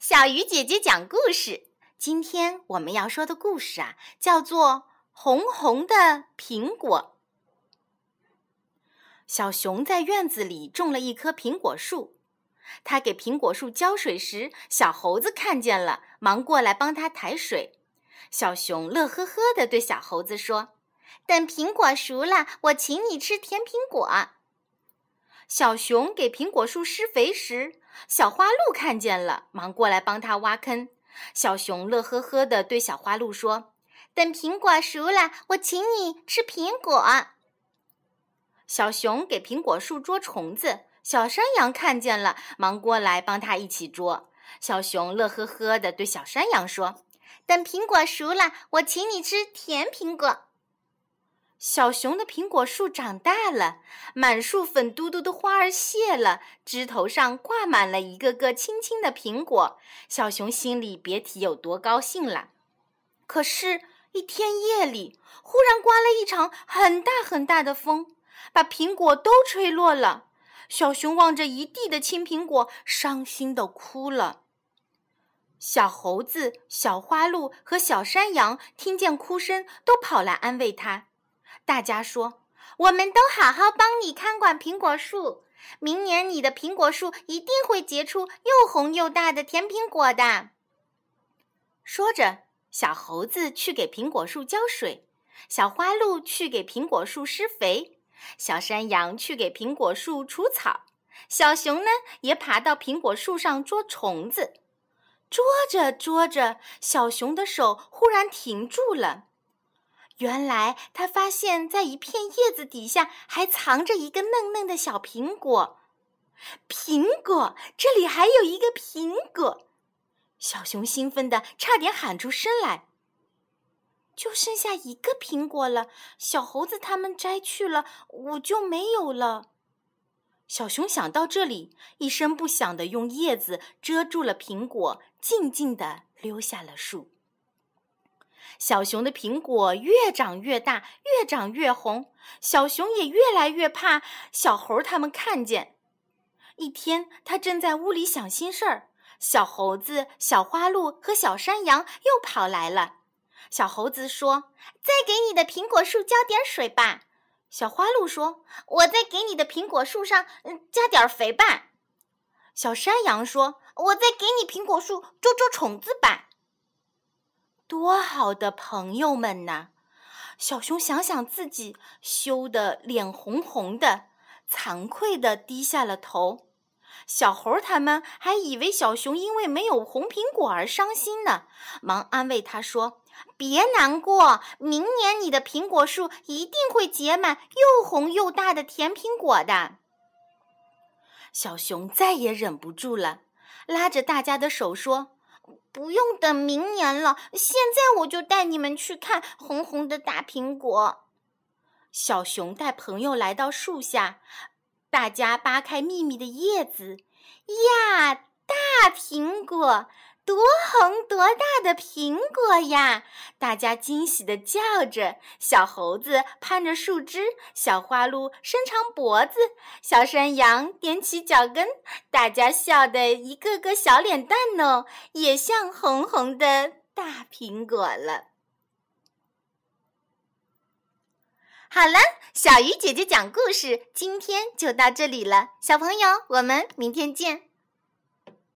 小鱼姐姐讲故事。今天我们要说的故事啊，叫做《红红的苹果》。小熊在院子里种了一棵苹果树，他给苹果树浇水时，小猴子看见了，忙过来帮他抬水。小熊乐呵呵地对小猴子说：“等苹果熟了，我请你吃甜苹果。”小熊给苹果树施肥时，小花鹿看见了，忙过来帮他挖坑。小熊乐呵呵地对小花鹿说：“等苹果熟了，我请你吃苹果。”小熊给苹果树捉虫子，小山羊看见了，忙过来帮他一起捉。小熊乐呵呵地对小山羊说：“等苹果熟了，我请你吃甜苹果。”小熊的苹果树长大了，满树粉嘟嘟的花儿谢了，枝头上挂满了一个个青青的苹果。小熊心里别提有多高兴了。可是，一天夜里，忽然刮了一场很大很大的风，把苹果都吹落了。小熊望着一地的青苹果，伤心的哭了。小猴子、小花鹿和小山羊听见哭声，都跑来安慰它。大家说：“我们都好好帮你看管苹果树，明年你的苹果树一定会结出又红又大的甜苹果的。”说着，小猴子去给苹果树浇水，小花鹿去给苹果树施肥，小山羊去给苹果树除草，小熊呢也爬到苹果树上捉虫子。捉着捉着，小熊的手忽然停住了。原来他发现，在一片叶子底下还藏着一个嫩嫩的小苹果。苹果，这里还有一个苹果！小熊兴奋的差点喊出声来。就剩下一个苹果了，小猴子他们摘去了，我就没有了。小熊想到这里，一声不响的用叶子遮住了苹果，静静的溜下了树。小熊的苹果越长越大，越长越红。小熊也越来越怕小猴他们看见。一天，他正在屋里想心事儿，小猴子、小花鹿和小山羊又跑来了。小猴子说：“再给你的苹果树浇点水吧。”小花鹿说：“我再给你的苹果树上加点肥吧。”小山羊说：“我再给你苹果树捉捉虫子吧。”多好的朋友们呐！小熊想想自己，羞得脸红红的，惭愧的低下了头。小猴他们还以为小熊因为没有红苹果而伤心呢，忙安慰他说：“别难过，明年你的苹果树一定会结满又红又大的甜苹果的。”小熊再也忍不住了，拉着大家的手说。不用等明年了，现在我就带你们去看红红的大苹果。小熊带朋友来到树下，大家扒开密密的叶子，呀，大苹果！多红多大的苹果呀！大家惊喜地叫着。小猴子攀着树枝，小花鹿伸长脖子，小山羊踮起脚跟，大家笑得一个个小脸蛋呢，也像红红的大苹果了。好了，小鱼姐姐讲故事，今天就到这里了。小朋友，我们明天见。